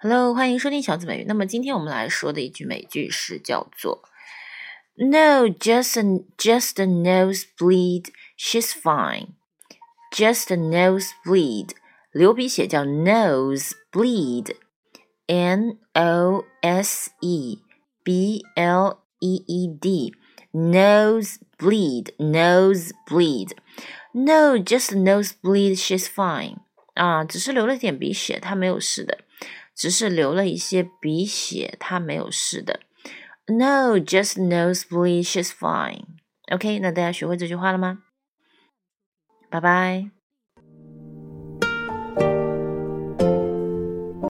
Hello，欢迎收听小紫美语。那么今天我们来说的一句美句是叫做 “No, just just a nosebleed, she's fine.” Just a nosebleed，流鼻血叫 nose bleed，n o s e b l e e d。nose bleed, nose bleed. No, just nose bleed. She's fine. 啊，只是流了点鼻血，她没有事的。只是流了一些鼻血，他没有事的。No, just nose bleed. She's fine. OK，那大家学会这句话了吗？拜拜。